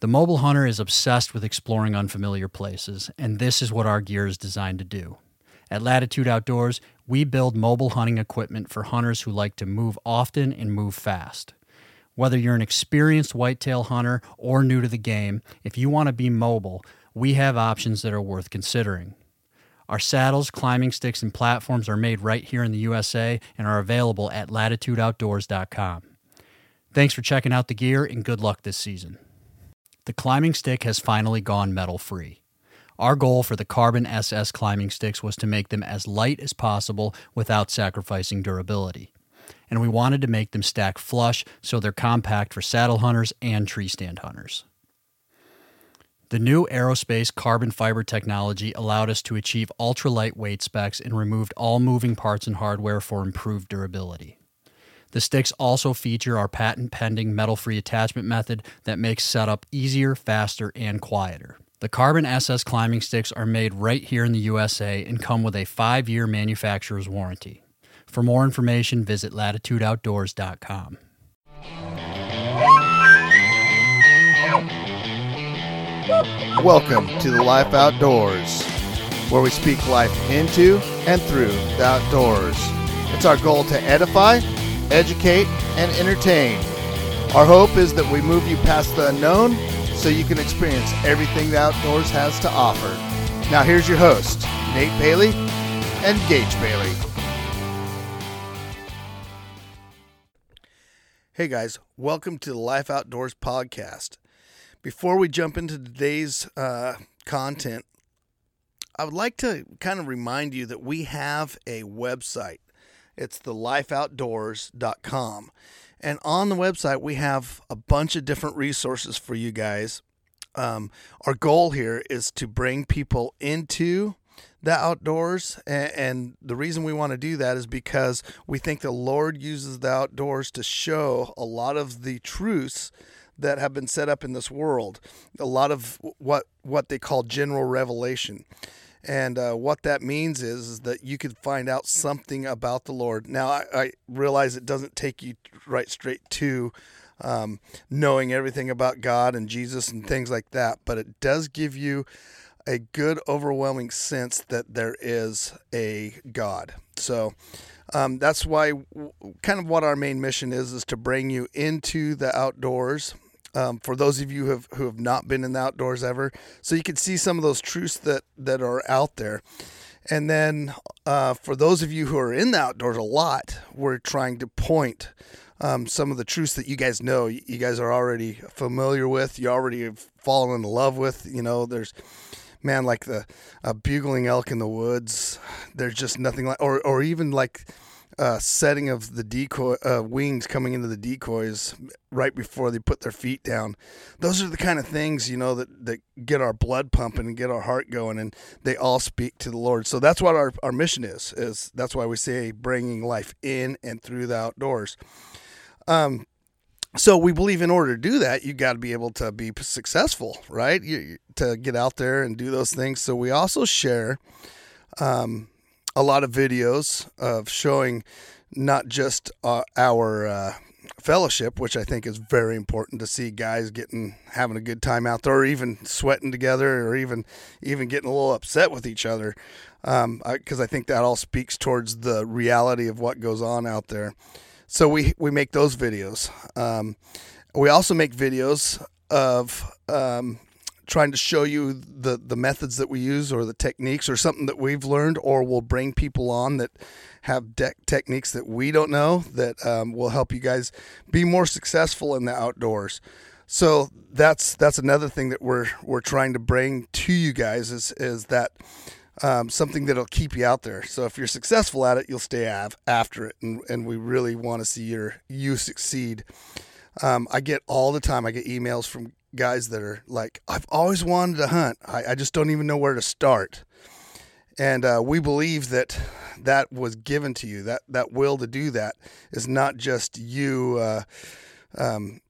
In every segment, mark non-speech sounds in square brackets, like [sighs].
The mobile hunter is obsessed with exploring unfamiliar places, and this is what our gear is designed to do. At Latitude Outdoors, we build mobile hunting equipment for hunters who like to move often and move fast. Whether you're an experienced whitetail hunter or new to the game, if you want to be mobile, we have options that are worth considering. Our saddles, climbing sticks, and platforms are made right here in the USA and are available at latitudeoutdoors.com. Thanks for checking out the gear and good luck this season. The climbing stick has finally gone metal free. Our goal for the Carbon SS climbing sticks was to make them as light as possible without sacrificing durability. And we wanted to make them stack flush so they're compact for saddle hunters and tree stand hunters. The new aerospace carbon fiber technology allowed us to achieve ultra lightweight specs and removed all moving parts and hardware for improved durability. The sticks also feature our patent pending metal free attachment method that makes setup easier, faster, and quieter. The Carbon SS climbing sticks are made right here in the USA and come with a five year manufacturer's warranty. For more information, visit latitudeoutdoors.com. Welcome to the Life Outdoors, where we speak life into and through the outdoors. It's our goal to edify, educate, and entertain. Our hope is that we move you past the unknown so you can experience everything the outdoors has to offer. Now, here's your host, Nate Bailey and Gage Bailey. Hey guys, welcome to the Life Outdoors podcast. Before we jump into today's uh, content, I would like to kind of remind you that we have a website. It's the lifeoutdoors.com. And on the website, we have a bunch of different resources for you guys. Um, our goal here is to bring people into the outdoors. And, and the reason we want to do that is because we think the Lord uses the outdoors to show a lot of the truths that have been set up in this world, a lot of what, what they call general revelation. And uh, what that means is, is that you could find out something about the Lord. Now, I, I realize it doesn't take you right straight to um, knowing everything about God and Jesus and things like that, but it does give you a good, overwhelming sense that there is a God. So um, that's why, kind of, what our main mission is is to bring you into the outdoors um, for those of you who have, who have not been in the outdoors ever, so you can see some of those truths that, that are out there. And then uh, for those of you who are in the outdoors a lot, we're trying to point um, some of the truths that you guys know, you guys are already familiar with, you already have fallen in love with. You know, there's man like the bugling elk in the woods. There's just nothing like, or or even like uh, setting of the decoy uh, wings coming into the decoys right before they put their feet down. Those are the kind of things you know that that get our blood pumping and get our heart going, and they all speak to the Lord. So that's what our our mission is. Is that's why we say bringing life in and through the outdoors. Um, so we believe in order to do that, you got to be able to be successful, right? You, to get out there and do those things. So we also share um, a lot of videos of showing not just uh, our uh, fellowship, which I think is very important to see guys getting having a good time out there, or even sweating together, or even even getting a little upset with each other, because um, I, I think that all speaks towards the reality of what goes on out there. So we we make those videos. Um, we also make videos of um, trying to show you the the methods that we use or the techniques or something that we've learned or we'll bring people on that have de- techniques that we don't know that um, will help you guys be more successful in the outdoors so that's that's another thing that we're we're trying to bring to you guys is is that um, something that'll keep you out there. So if you're successful at it, you'll stay av- after it, and, and we really want to see your you succeed. Um, I get all the time. I get emails from guys that are like, I've always wanted to hunt. I, I just don't even know where to start. And uh, we believe that that was given to you. That that will to do that is not just you. Uh, um,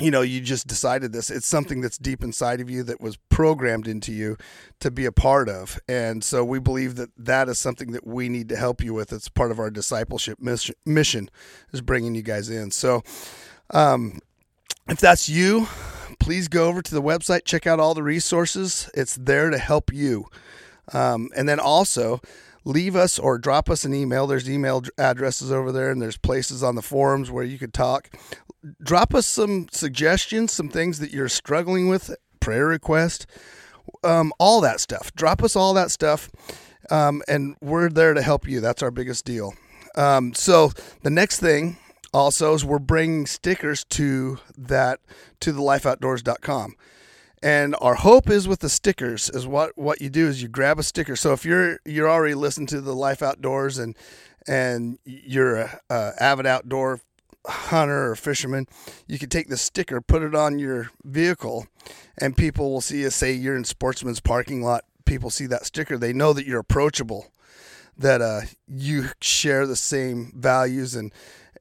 you know, you just decided this. It's something that's deep inside of you that was programmed into you to be a part of. And so we believe that that is something that we need to help you with. It's part of our discipleship mission, is bringing you guys in. So, um, if that's you, please go over to the website, check out all the resources. It's there to help you. Um, and then also, leave us or drop us an email. There's email addresses over there, and there's places on the forums where you could talk. Drop us some suggestions, some things that you're struggling with, prayer request, um, all that stuff. Drop us all that stuff, um, and we're there to help you. That's our biggest deal. Um, so the next thing also we're bringing stickers to that to the lifeoutdoors.com. And our hope is with the stickers is what what you do is you grab a sticker. So if you're you're already listening to the Life Outdoors and and you're a, a avid outdoor hunter or fisherman, you can take the sticker, put it on your vehicle, and people will see you. Say you're in Sportsman's parking lot, people see that sticker, they know that you're approachable, that uh, you share the same values and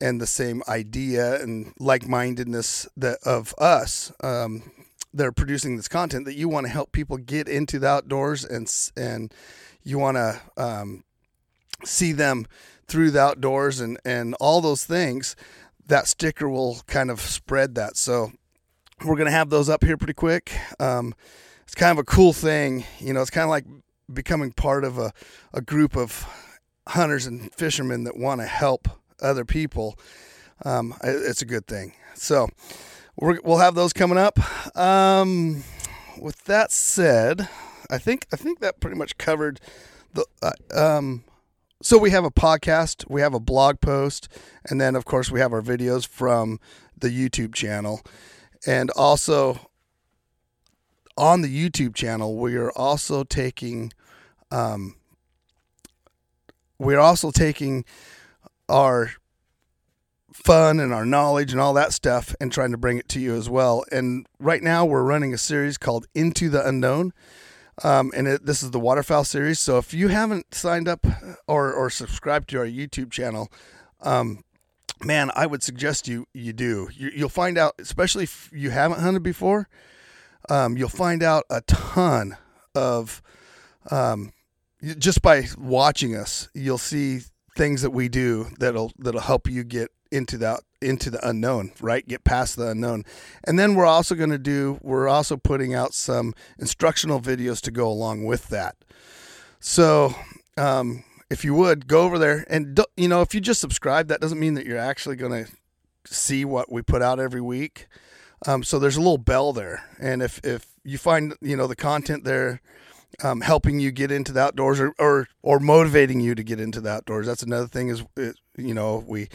and the same idea and like mindedness that of us. Um, that are producing this content that you want to help people get into the outdoors and and you want to um, see them through the outdoors and and all those things that sticker will kind of spread that so we're going to have those up here pretty quick um, it's kind of a cool thing you know it's kind of like becoming part of a, a group of hunters and fishermen that want to help other people um, it's a good thing so we will have those coming up. Um, with that said, I think I think that pretty much covered the. Uh, um, so we have a podcast, we have a blog post, and then of course we have our videos from the YouTube channel, and also on the YouTube channel we are also taking. Um, we're also taking our fun and our knowledge and all that stuff and trying to bring it to you as well. And right now we're running a series called Into the Unknown. Um, and it, this is the waterfowl series. So if you haven't signed up or, or subscribed to our YouTube channel, um, man, I would suggest you you do. You, will find out, especially if you haven't hunted before, um, you'll find out a ton of um, just by watching us. You'll see things that we do that'll that'll help you get into that into the unknown, right? Get past the unknown. And then we're also going to do we're also putting out some instructional videos to go along with that. So, um, if you would go over there and you know, if you just subscribe, that doesn't mean that you're actually going to see what we put out every week. Um, so there's a little bell there, and if if you find you know the content there um, helping you get into the outdoors or, or or motivating you to get into the outdoors. That's another thing is you know we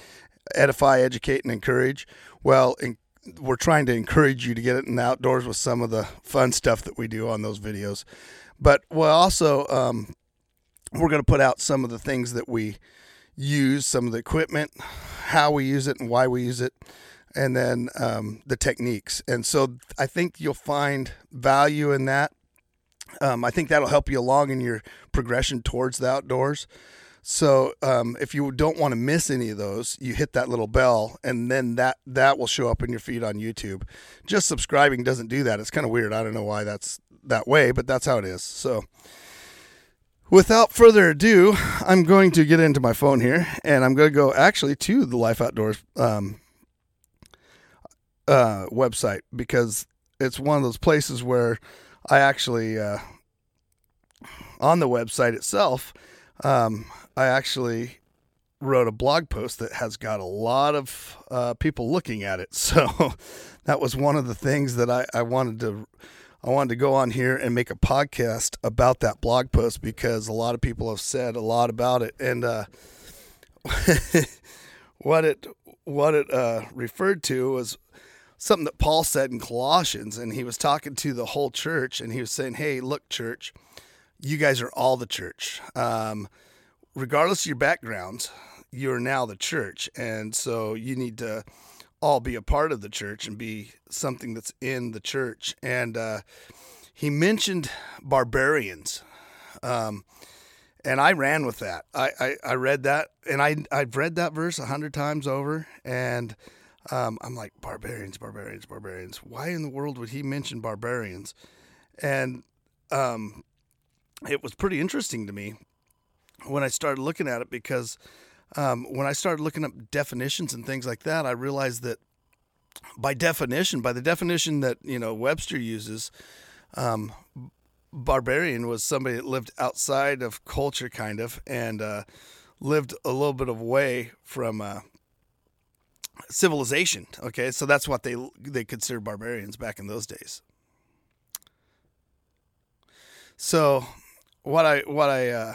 edify, educate, and encourage. Well, in, we're trying to encourage you to get it in the outdoors with some of the fun stuff that we do on those videos. But we'll also um, we're going to put out some of the things that we use, some of the equipment, how we use it, and why we use it, and then um, the techniques. And so I think you'll find value in that. Um, I think that'll help you along in your progression towards the outdoors. So um, if you don't want to miss any of those, you hit that little bell, and then that that will show up in your feed on YouTube. Just subscribing doesn't do that. It's kind of weird. I don't know why that's that way, but that's how it is. So without further ado, I'm going to get into my phone here, and I'm going to go actually to the Life Outdoors um, uh, website because it's one of those places where I actually uh, on the website itself. Um, I actually wrote a blog post that has got a lot of uh, people looking at it. [laughs] So that was one of the things that I, I wanted to I wanted to go on here and make a podcast about that blog post because a lot of people have said a lot about it and uh, [laughs] what it what it uh, referred to was something that Paul said in Colossians and he was talking to the whole church and he was saying, "Hey, look, church, you guys are all the church." Um, regardless of your backgrounds, you're now the church. And so you need to all be a part of the church and be something that's in the church. And uh, he mentioned barbarians. Um, and I ran with that. I, I, I, read that, and I I've read that verse a hundred times over, and um, I'm like barbarians, barbarians, barbarians. Why in the world would he mention barbarians? And um, it was pretty interesting to me when I started looking at it because um, when I started looking up definitions and things like that, I realized that by definition, by the definition that you know Webster uses, um, barbarian was somebody that lived outside of culture, kind of, and uh, lived a little bit away from uh, civilization. Okay, so that's what they they considered barbarians back in those days. So, what I what I uh,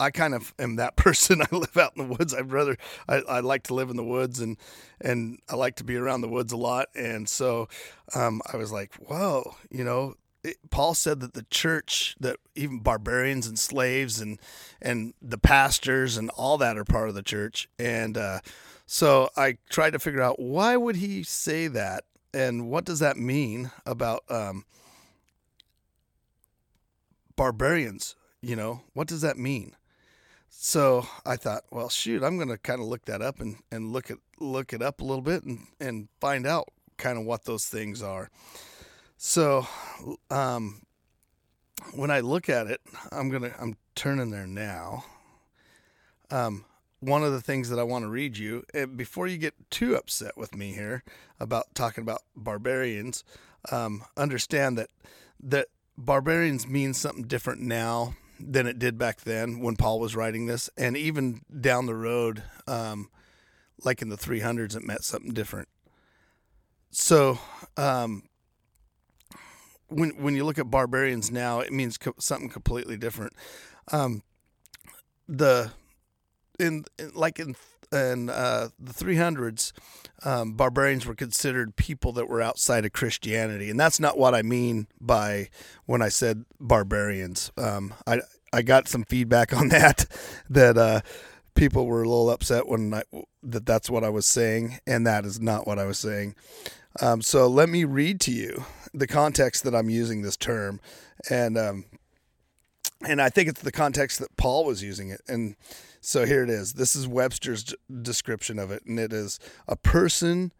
I kind of am that [laughs] person. I live out in the woods. I'd rather I, I like to live in the woods and and I like to be around the woods a lot. And so um, I was like, whoa, you know, Paul said that the church, that even barbarians and slaves and and the pastors and all that are part of the church. And uh, so I tried to figure out why would he say that, and what does that mean about um, barbarians? You know, what does that mean? So I thought, well, shoot, I'm going to kind of look that up and, and look at look it up a little bit and, and find out kind of what those things are. So, um, when I look at it, I'm gonna I'm turning there now. Um, one of the things that I want to read you before you get too upset with me here about talking about barbarians, um, understand that that barbarians means something different now than it did back then when Paul was writing this, and even down the road, um, like in the 300s, it meant something different. So, um, when when you look at barbarians now, it means co- something completely different. Um, the in, in like in in uh, the 300s, um, barbarians were considered people that were outside of Christianity, and that's not what I mean by when I said barbarians. Um, I I got some feedback [laughs] on that that uh, people were a little upset when I, that that's what I was saying, and that is not what I was saying. Um, so let me read to you the context that I'm using this term, and um, and I think it's the context that Paul was using it, and so here it is. This is Webster's d- description of it, and it is a person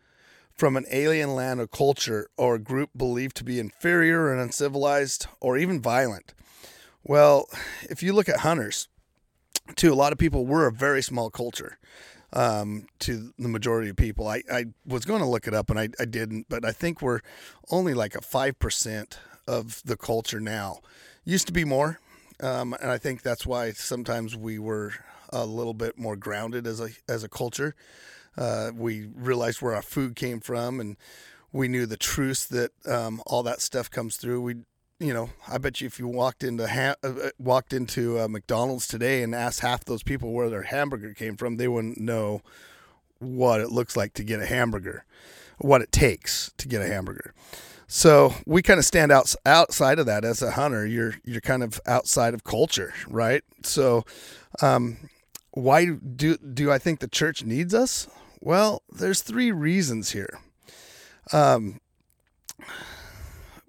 from an alien land or culture or a group believed to be inferior and uncivilized or even violent. Well, if you look at hunters, too, a lot of people were a very small culture um, to the majority of people. I, I was going to look it up and I, I didn't, but I think we're only like a 5% of the culture now. Used to be more. Um, and I think that's why sometimes we were a little bit more grounded as a as a culture. Uh, we realized where our food came from, and we knew the truths that um, all that stuff comes through. We, you know, I bet you if you walked into ha- uh, uh walked into uh, McDonald's today and asked half those people where their hamburger came from, they wouldn't know what it looks like to get a hamburger, what it takes to get a hamburger. So we kind of stand out outside of that as a hunter. You're you're kind of outside of culture, right? So um, why do do I think the church needs us? Well, there's three reasons here. Um,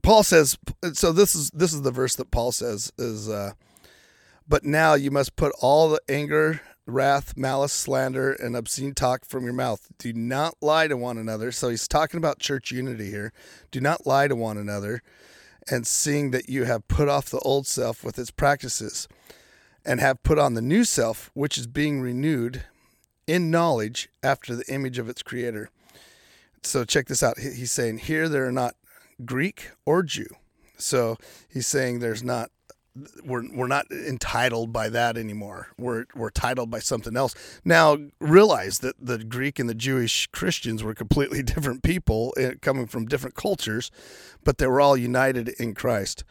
Paul says so. This is this is the verse that Paul says is, uh, but now you must put all the anger, wrath, malice, slander, and obscene talk from your mouth. Do not lie to one another. So he's talking about church unity here. Do not lie to one another, and seeing that you have put off the old self with its practices and have put on the new self, which is being renewed in knowledge after the image of its creator. So check this out. He's saying here there are not Greek or Jew. So he's saying there's not we're we're not entitled by that anymore. We're we're titled by something else. Now realize that the Greek and the Jewish Christians were completely [laughs] different people eh, coming from different cultures, but they were all united in Christ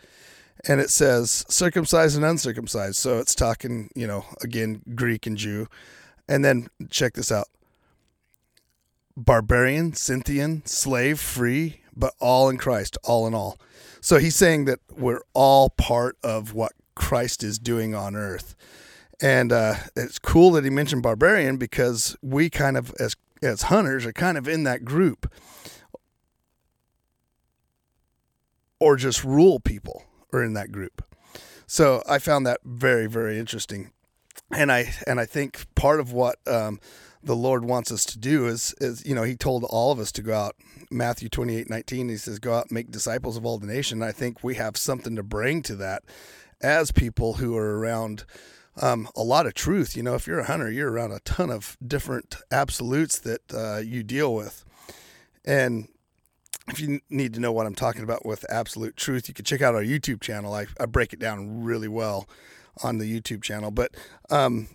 and it says circumcised and uncircumcised. So it's talking, you know, again, Greek and Jew. And then check this out barbarian, Scythian, slave, free, but all in Christ, all in all. So he's saying that we're all part of what Christ is doing on earth. And uh, it's cool that he mentioned barbarian because we kind of, as, as hunters, are kind of in that group. Or just rule people are in that group. So I found that very, very interesting. And I and I think part of what um, the Lord wants us to do is is you know He told all of us to go out. Matthew twenty eight nineteen. He says, "Go out and make disciples of all the nation." I think we have something to bring to that as people who are around um, a lot of truth. You know, if you're a hunter, you're around a ton of different absolutes that uh, you deal with, And if you need to know what I'm talking about with absolute truth, you can check out our YouTube channel. I, I break it down really well on the YouTube channel. But um,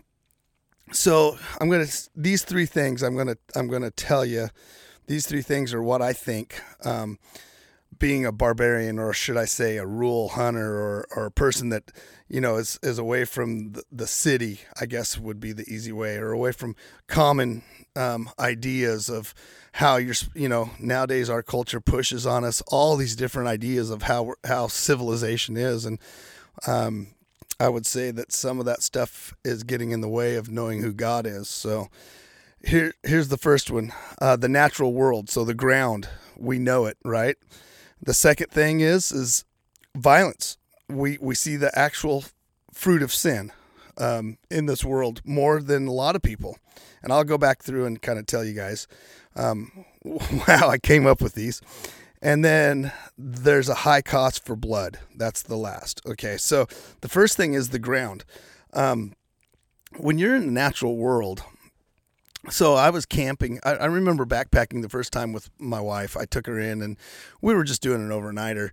so I'm gonna these three things I'm gonna I'm gonna tell you. These three things are what I think. Um, being a barbarian, or should I say, a rural hunter, or, or a person that you know is is away from the, the city, I guess would be the easy way, or away from common um, ideas of how you're you know nowadays our culture pushes on us all these different ideas of how how civilization is and um, I would say that some of that stuff is getting in the way of knowing who God is. So here here's the first one, uh, the natural world. So the ground, we know it, right? The second thing is is violence. We we see the actual fruit of sin um, in this world more than a lot of people. And I'll go back through and kind of tell you guys um, [laughs] how I came up with these. And then there's a high cost for blood. That's the last. Okay, so the first thing is the ground. Um, when you're in the natural world, so I was camping. I, I, remember backpacking the first time with my wife. I took her in, and we were just doing an overnighter.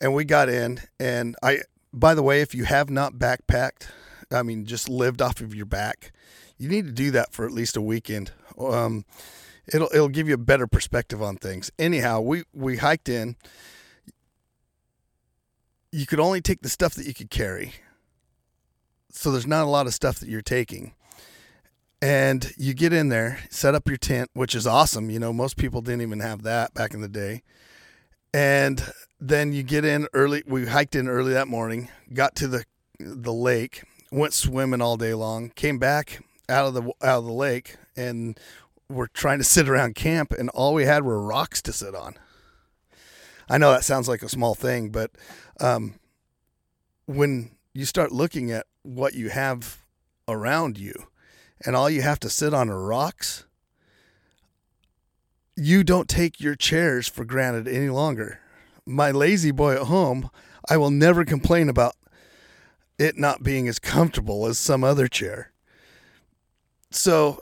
And we got in, and I. By the way, if you have not backpacked, I mean just lived off of your back, you need to do that for at least a weekend. Um, it'll it'll give you a better perspective on things. Anyhow, we we hiked in. You could only take the stuff that you could carry. So there's not a lot of stuff that you're taking. And you get in there, set up your tent, which is awesome. You know, most people didn't even have that back in the day. And then you get in early. We hiked in early that morning, got to the the lake, went swimming all day long, came back out of the out of the lake, and were trying to [laughs] sit around camp, and all we had were rocks to sit on. I know that sounds like a small thing, but um, when you start looking at what you have around you, and all you have to sit on are rocks, you don't take your chairs for granted any longer. My lazy boy at home, I will never complain about it not being as comfortable as some other chair. So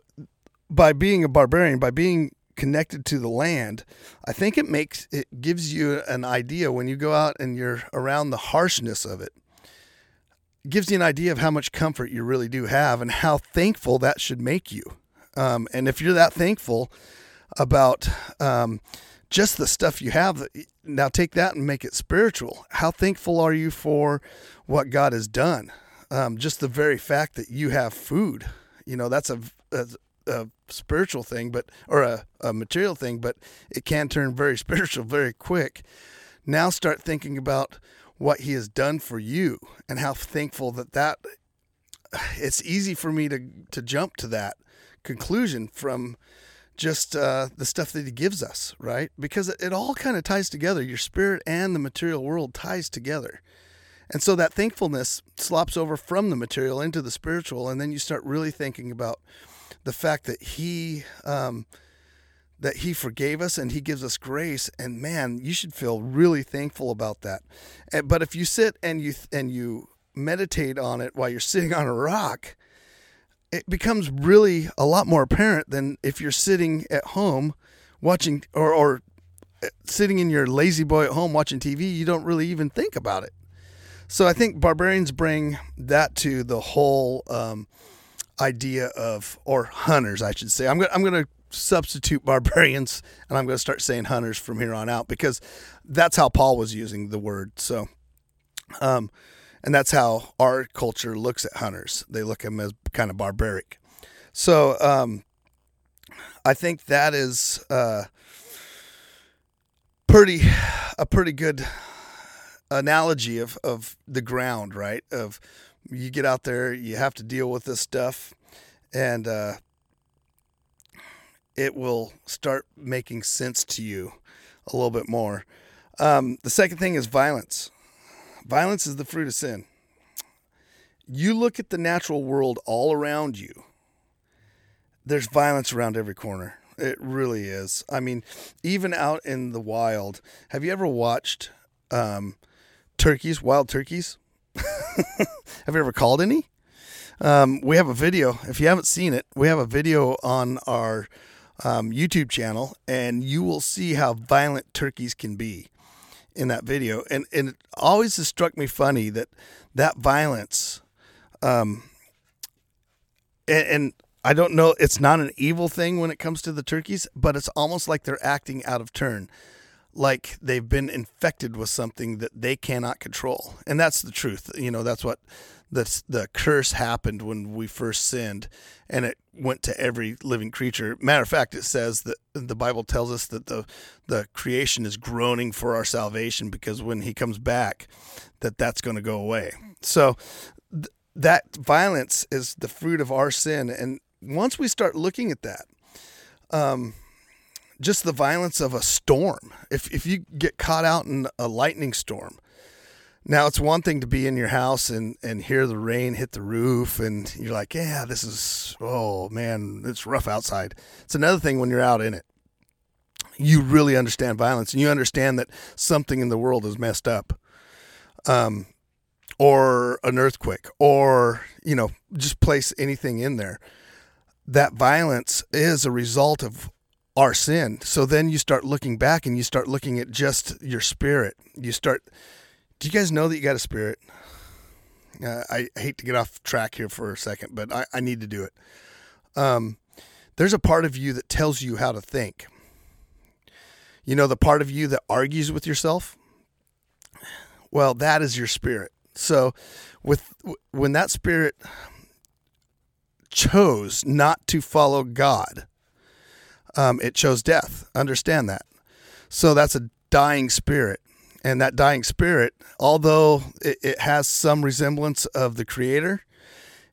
by being a barbarian, by being connected to the land, I think it makes it gives you an idea when you go out and you're around the harshness of it. Gives you an idea of how much comfort you really do have and how thankful that should make you. Um, and if you're that thankful about um, just the stuff you have, now take that and make it spiritual. How thankful are you for what God has done? Um, just the very fact that you have food, you know, that's a, a a spiritual thing, but or a, a material thing, but it can turn very [laughs] spiritual very quick. Now start thinking about what he has done for you and how thankful that that it's easy for me to to jump to that conclusion from just uh, the stuff that he gives us, right? Because it, all kind of ties together. Your spirit and the material world ties together. And so that thankfulness slops over from the material into the spiritual. And then you start really thinking about the fact that he um, that he forgave us and he gives us grace. And man you should feel really thankful about that. But if you sit and you and you meditate on it while you're sitting [laughs] on a rock it becomes really a lot more apparent than if you're sitting at home watching or, or uh, sitting in your lazy boy at home watching TV you don't really even think about it. So I think barbarians bring that to the whole um, idea of, or hunters, I should say. I'm going I'm going to substitute barbarians and I'm going to start saying hunters from here on out because that's how Paul was using the word. So, um, and that's how our culture looks at hunters. They look at them as kind of barbaric. So, um, I think that is uh, pretty a pretty good analogy of of the ground, right? Of you get out there, you have to deal with this stuff, and uh, it will start making sense to you a little bit more. Um, the second thing is violence. Violence is the fruit of sin. You look at the natural world all around you, there's violence around every corner. It really is. I mean, even out in the wild, have you ever watched um, turkeys, wild turkeys? [laughs] have you ever called any? Um, we have a video. If you haven't seen it, we have a video on our um, YouTube channel, and you will see how violent turkeys can be in that video. And and it always has struck me funny that that violence, um, and, and I don't know, it's not an evil thing when it comes to the turkeys, but it's almost like they're acting out of turn like they've been infected with something that they cannot control. And that's the truth. You know, that's what the the curse happened when we first sinned and it went to every living creature. Matter of fact, it says that the Bible tells us that the the creation is groaning for our salvation because when he comes back that that's going to go away. So th- that violence is the fruit of our sin and once we start looking at that um just the violence of a storm. If if you get caught out in a lightning storm, now it's one thing to be in your house and and hear the rain hit the roof and you're like, yeah, this is oh man, it's rough outside. It's another thing when you're out in it. You really understand violence and you understand that something in the world is messed up. Um or an earthquake or, you know, just place anything in there. That violence is a result of our sin. So then you start looking back and you start looking at just your spirit. You start. Do you guys know that you got a spirit? Uh, I, hate to get off track here for a second, but I, I need to do it. Um, there's a part of you that tells you how to think. You know, the part of you that argues with yourself? Well, that is your spirit. So, with when that spirit chose not to follow God, um, it chose death. Understand that. So that's a dying spirit. And that dying spirit, although it, it has some resemblance of the creator,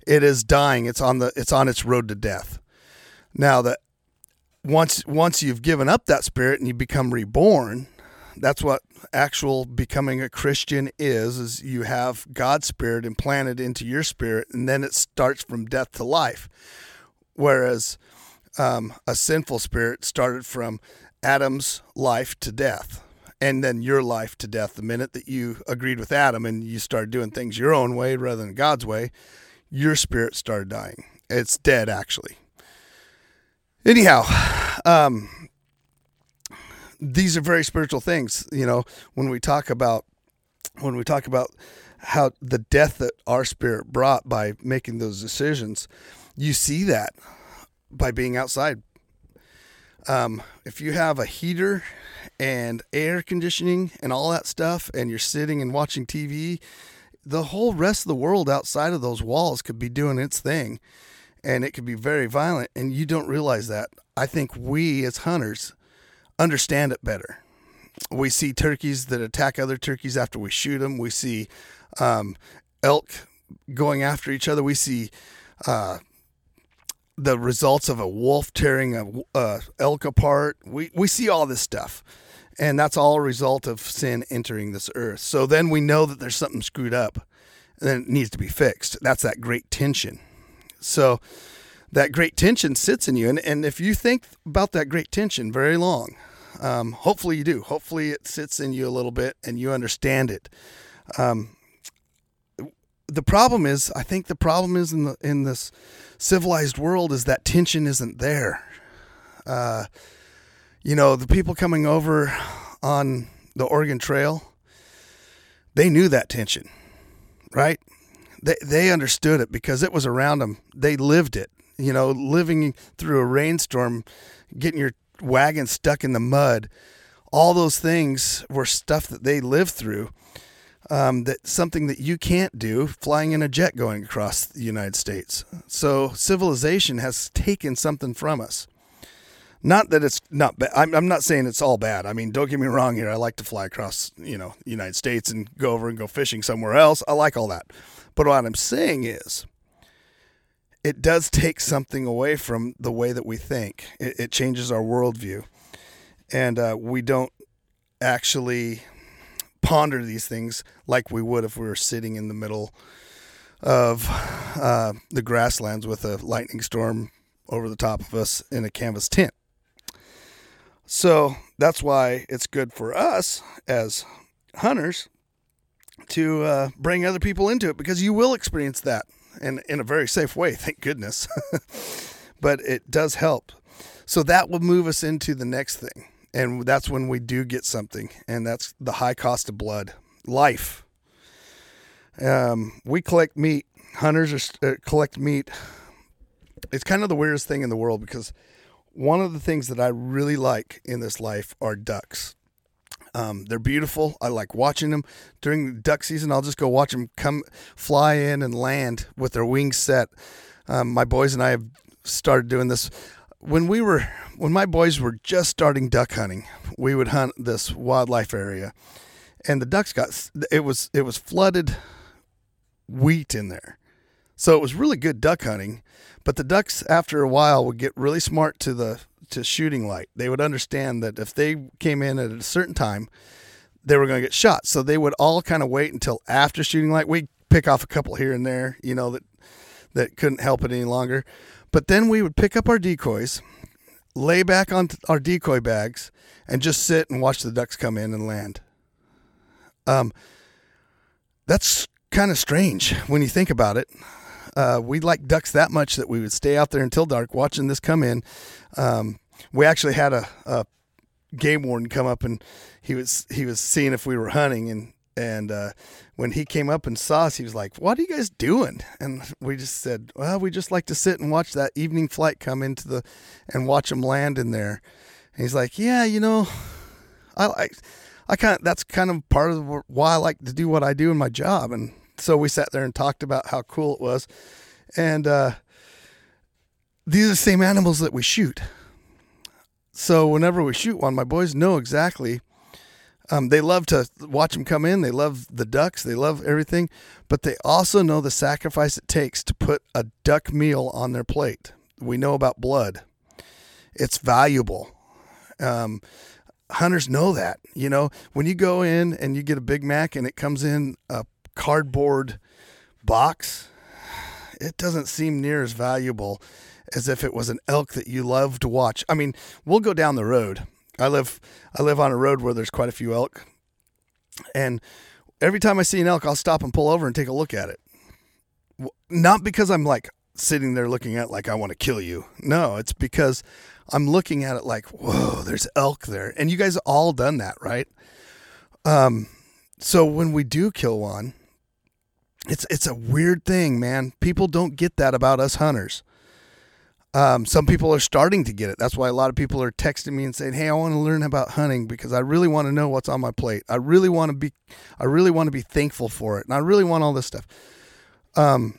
it is dying. It's on the it's on its road to death. Now that once once you've given up that spirit and you become reborn, that's what actual becoming a Christian is is you have God's spirit implanted into your spirit and then it starts from death to life. Whereas um, a sinful spirit started from Adam's life to death, and then your life to death. The minute that you agreed with Adam and you started doing things your own way rather than God's way, your spirit started dying. It's dead, actually. Anyhow, um, these are very spiritual things. You know, when we talk about when we talk about how the death that our spirit brought by making those decisions, you see that by being outside. Um, if you have a heater and air conditioning and all that stuff, and you're sitting and watching TV, the whole rest of the world outside of those walls could be doing its thing, and it could be very violent, and you don't realize that. I think we as hunters understand it better. We see turkeys that attack other turkeys after we shoot them. We see um, elk going after each other. We see uh, the results of a wolf tearing a, elk apart. We we see all this stuff, and that's all a result of sin entering this earth. So then we know that there's something screwed up, and it needs to be fixed. That's that great tension. So that great tension sits in you, and and if you think about that great tension very long, um, hopefully you do. Hopefully it sits in you a little bit, and you understand it. Um, the problem is, I think the problem is in the in this civilized world is that tension isn't there. Uh, you know, the people coming over on the Oregon Trail, they knew that tension, right? They they understood it because it was around them. They lived it. You know, living through a rainstorm, getting your wagon stuck in the mud, all those things were stuff that they lived through um, that something that you can't do flying in a jet going across the United States. So civilization has taken something from us. Not that it's not bad. I'm, I'm not saying it's all bad. I mean, don't get me wrong here. I like to fly across, you know, the United States and go over and go fishing somewhere else. I like all that. But what I'm saying is, it does take something away from the way that we think. It, it changes our worldview, and uh, we don't actually ponder these things like we would if we were sitting in the middle of uh, the grasslands with a lightning storm over the top of us in a canvas tent. So that's why it's good for us as hunters to uh, bring other people into it because you will experience that and in a very safe way, [laughs] thank goodness. [laughs] but it does help. So that will move us into the next thing. And that's when we do get something, and that's the high cost of blood, life. Um, we collect meat. Hunters are, uh, collect meat. It's kind of the weirdest thing in the world because one of the things that I really like in this life are ducks. Um, they're beautiful. I like watching them during duck season. I'll just go watch them come fly in and land with their wings set. Um, my boys and I have started doing this when we were when my boys were just starting duck hunting. We would hunt this wildlife area, and the ducks got it was it was flooded wheat in there, so it was really good duck hunting. But the ducks, after a while, would get really smart to the to shooting light. They would understand that if they came in at a certain time, they were going to get shot. So they would all kind of wait until after shooting light. We pick off a couple here and there, you know, that that couldn't help it any longer. But then we would pick up our decoys, lay back on our decoy bags, and just sit and watch the ducks come in and land. Um, that's kind of strange when you think about it. Uh, we like ducks that much that we would stay out there until dark watching this come in. Um, we actually had a, a, game warden come up and he was he was seeing if we were hunting and and uh, when he came up and saw us, he was like, "What are you guys doing?" And [laughs] we just said, "Well, we just like to sit and watch that evening flight come into the and watch them land in there." And he's like, "Yeah, you know, I like." I kind of, that's kind of part of why I like to do what I do in my job. And so we sat there and talked about how cool it was. And uh, these are the same animals that we shoot. So whenever we shoot one, my boys know exactly. Um, they love to watch them come in. They love the ducks. They love everything, but they also know the sacrifice it takes to put a duck meal on their plate. We know about blood; it's valuable. Um, hunters know that. You know, when you go in and you get a Big Mac and it comes in a cardboard box, it doesn't seem near as valuable as if it was an elk that you love to watch. I mean, we'll go down the road. I live I live on a road where there's quite a few elk. And every time I see an elk, I'll stop and pull over and take a look at it. Not because I'm like sitting there looking at like I want to kill you. No, it's because I'm looking at it like, whoa, there's elk there. And you guys all done that, right? Um so when we do kill one, it's it's a weird thing, man. People don't get that about us hunters. Um, some people are starting to get it. That's why a lot of people are texting me and saying, "Hey, I want to learn about hunting because I really want to know what's on my plate. I really want to be, I really want to be thankful for it, and I really want all this stuff." Um,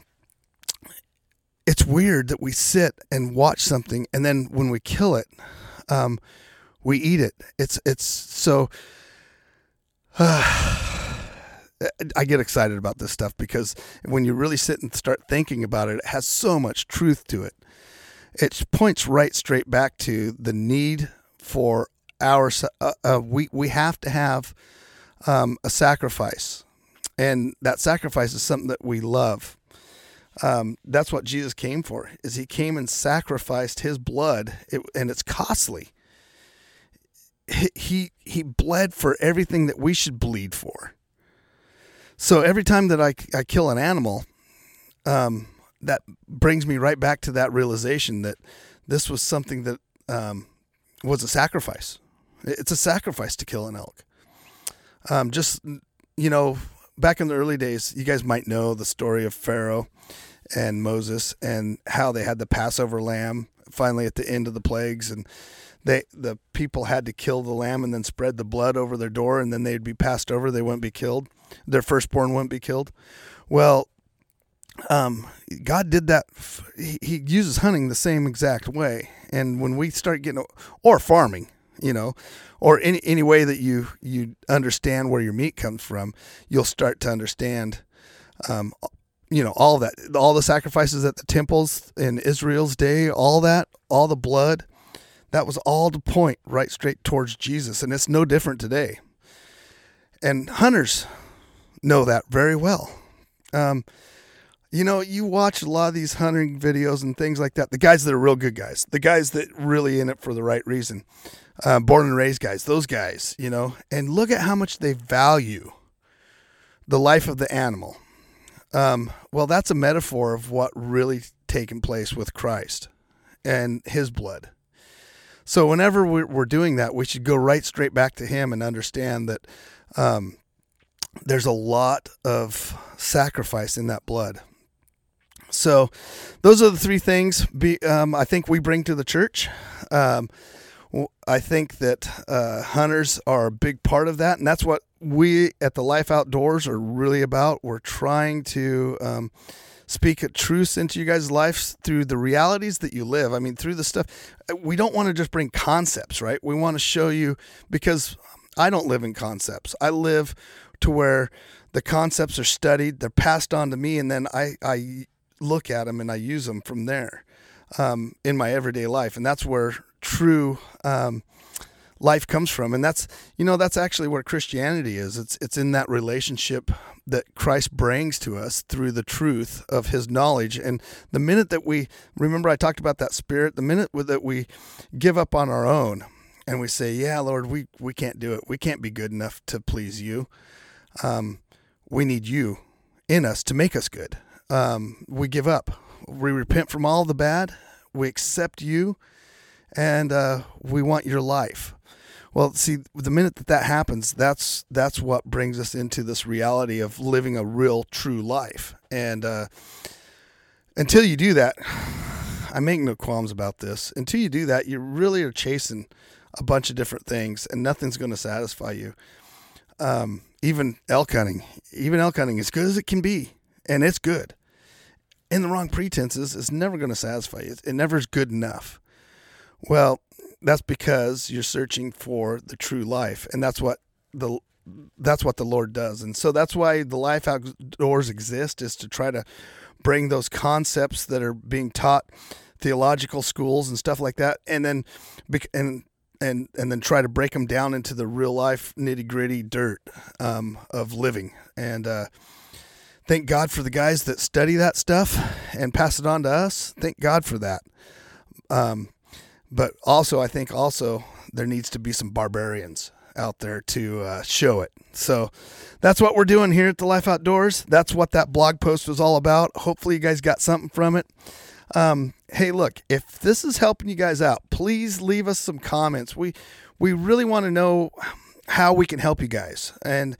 it's weird that we sit and watch something, and then when we kill it, um, we eat it. It's it's so. Uh, [sighs] I get excited about this stuff because when you really sit and start thinking about it, it has so much truth to it. It points right straight back to the need for our uh, uh, we we have to have um, a sacrifice, and that sacrifice is something that we love. Um, that's what Jesus came for. Is he came and sacrificed his blood, it, and it's costly. He, he bled for everything that we should bleed for. So every time that I, I kill an animal, um, that brings me right back to that realization that this was something that um, was a sacrifice. It's a sacrifice to kill an elk. Um, just, you know, back in the early days, you guys might know the story of Pharaoh and Moses and how they had the Passover lamb finally at the end of the plagues and they the people had to kill the lamb and then spread the blood over their door and then they'd be passed over they wouldn't be killed their firstborn wouldn't be killed well um, god did that he, he uses hunting the same exact way and when we start getting or farming you know or any any way that you you understand where your meat comes from you'll start to understand um, you know all that all the sacrifices at the temples in israel's day all that all the blood that was all to point right straight towards Jesus. And it's no different today. And hunters know that very well. Um, you know, you watch a lot of these hunting videos and things like that. The guys that are real good guys, the guys that really in it for the right reason, uh, born and raised guys, those guys, you know, and look at how much they value the life of the animal. Um, well, that's a metaphor of what really taken place with Christ and his blood. So whenever we're, doing that, we should go right straight back to Him and understand that um, there's a lot of sacrifice in that blood. So, those are the three things be, um, I think we bring to the church. Um, I think that uh, hunters are a big part of that, and that's what we at the Life Outdoors are really about. We're trying to um, speak a truth into you guys' lives through the realities that you live. I mean, through the stuff. We don't want to just bring concepts, right? We want to show you because I don't live in concepts. I live to where the concepts are studied, they're passed on to me, and then I, I look at them and I use them from there um, in my everyday life. And that's where true um, life comes from. And that's, you know, that's actually where Christianity is. It's, it's in that relationship that Christ brings to us through the truth of his knowledge. And the minute that we, remember I talked about that spirit, the minute that we give up on our own and we say, yeah, Lord, we, we can't do it. We can't be good enough to please you. Um, we need you in us to make us good. Um, we give up. We repent from all the bad. We accept you, and uh, we want your life. Well, see, the minute that that happens, that's that's what brings us into this reality of living a real, true life. And uh, until you do that, [sighs] I make no qualms about this. Until you do that, you really are chasing a bunch of different things, and nothing's going to satisfy you. Um, even elk hunting, even elk hunting, as good as it can be, and it's good. In the wrong pretenses, it's never going to satisfy you. It never is good enough. Well, that's because you're searching for the true life, and that's what the that's what the Lord does. And so that's why the life outdoors exist is to try to bring those concepts that are being taught theological schools and stuff like that, and then and and and then try to break them down into the real life nitty gritty dirt um, of living. And uh, thank God for the guys that study that stuff and pass it on to us. Thank God for that. Um, but also, I think also there needs to be some barbarians out there to uh, show it. So that's what we're doing here at the Life Outdoors. That's what that blog post was all about. Hopefully, you guys got something from it. Um, hey, look, if this is helping you guys out, please leave us some comments. We we really want to know how we can help you guys, and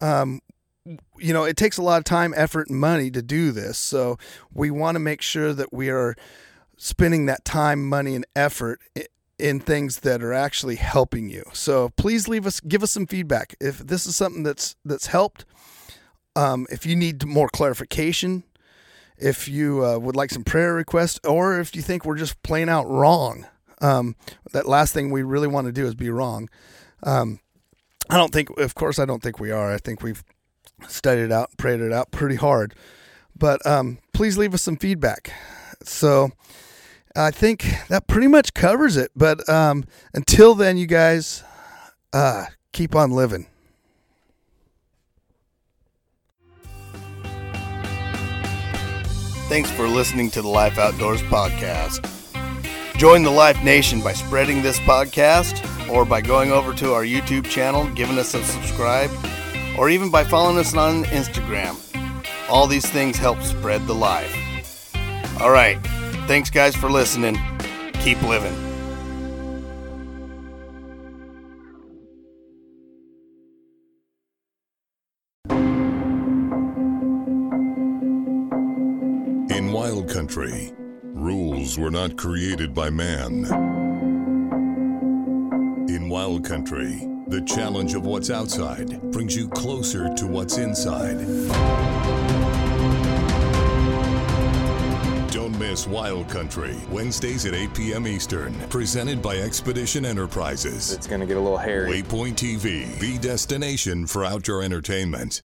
um, you know, it takes a lot of time, effort, and money to do this. So we want to make sure that we are spending that time, money, and effort in things that are actually helping you. So please leave us, give us some feedback. If this is something that's that's helped, um, if you need more clarification, if you uh, would like some prayer requests, or if you think we're just plain out wrong. Um, that last thing we really want to do is be wrong. Um, I don't think, of course, I don't think we are. I think we've studied it out prayed it out pretty hard. But um, please leave us some feedback. So I think that pretty much covers it. But um, until then, you guys uh, keep on living. Thanks for listening to the Life Outdoors podcast. Join the Life Nation by spreading this podcast or by going over to our YouTube channel, giving us a subscribe, or even by following us on Instagram. All these things help spread the life. All right. Thanks, guys, for listening. Keep living. In wild country, rules were not created by man. In wild country, the challenge of what's outside brings you closer to what's inside. Don't miss Wild Country, Wednesdays at 8 p.m. Eastern, presented by Expedition Enterprises. It's going to get a little hairy. Waypoint TV, the destination for outdoor entertainment.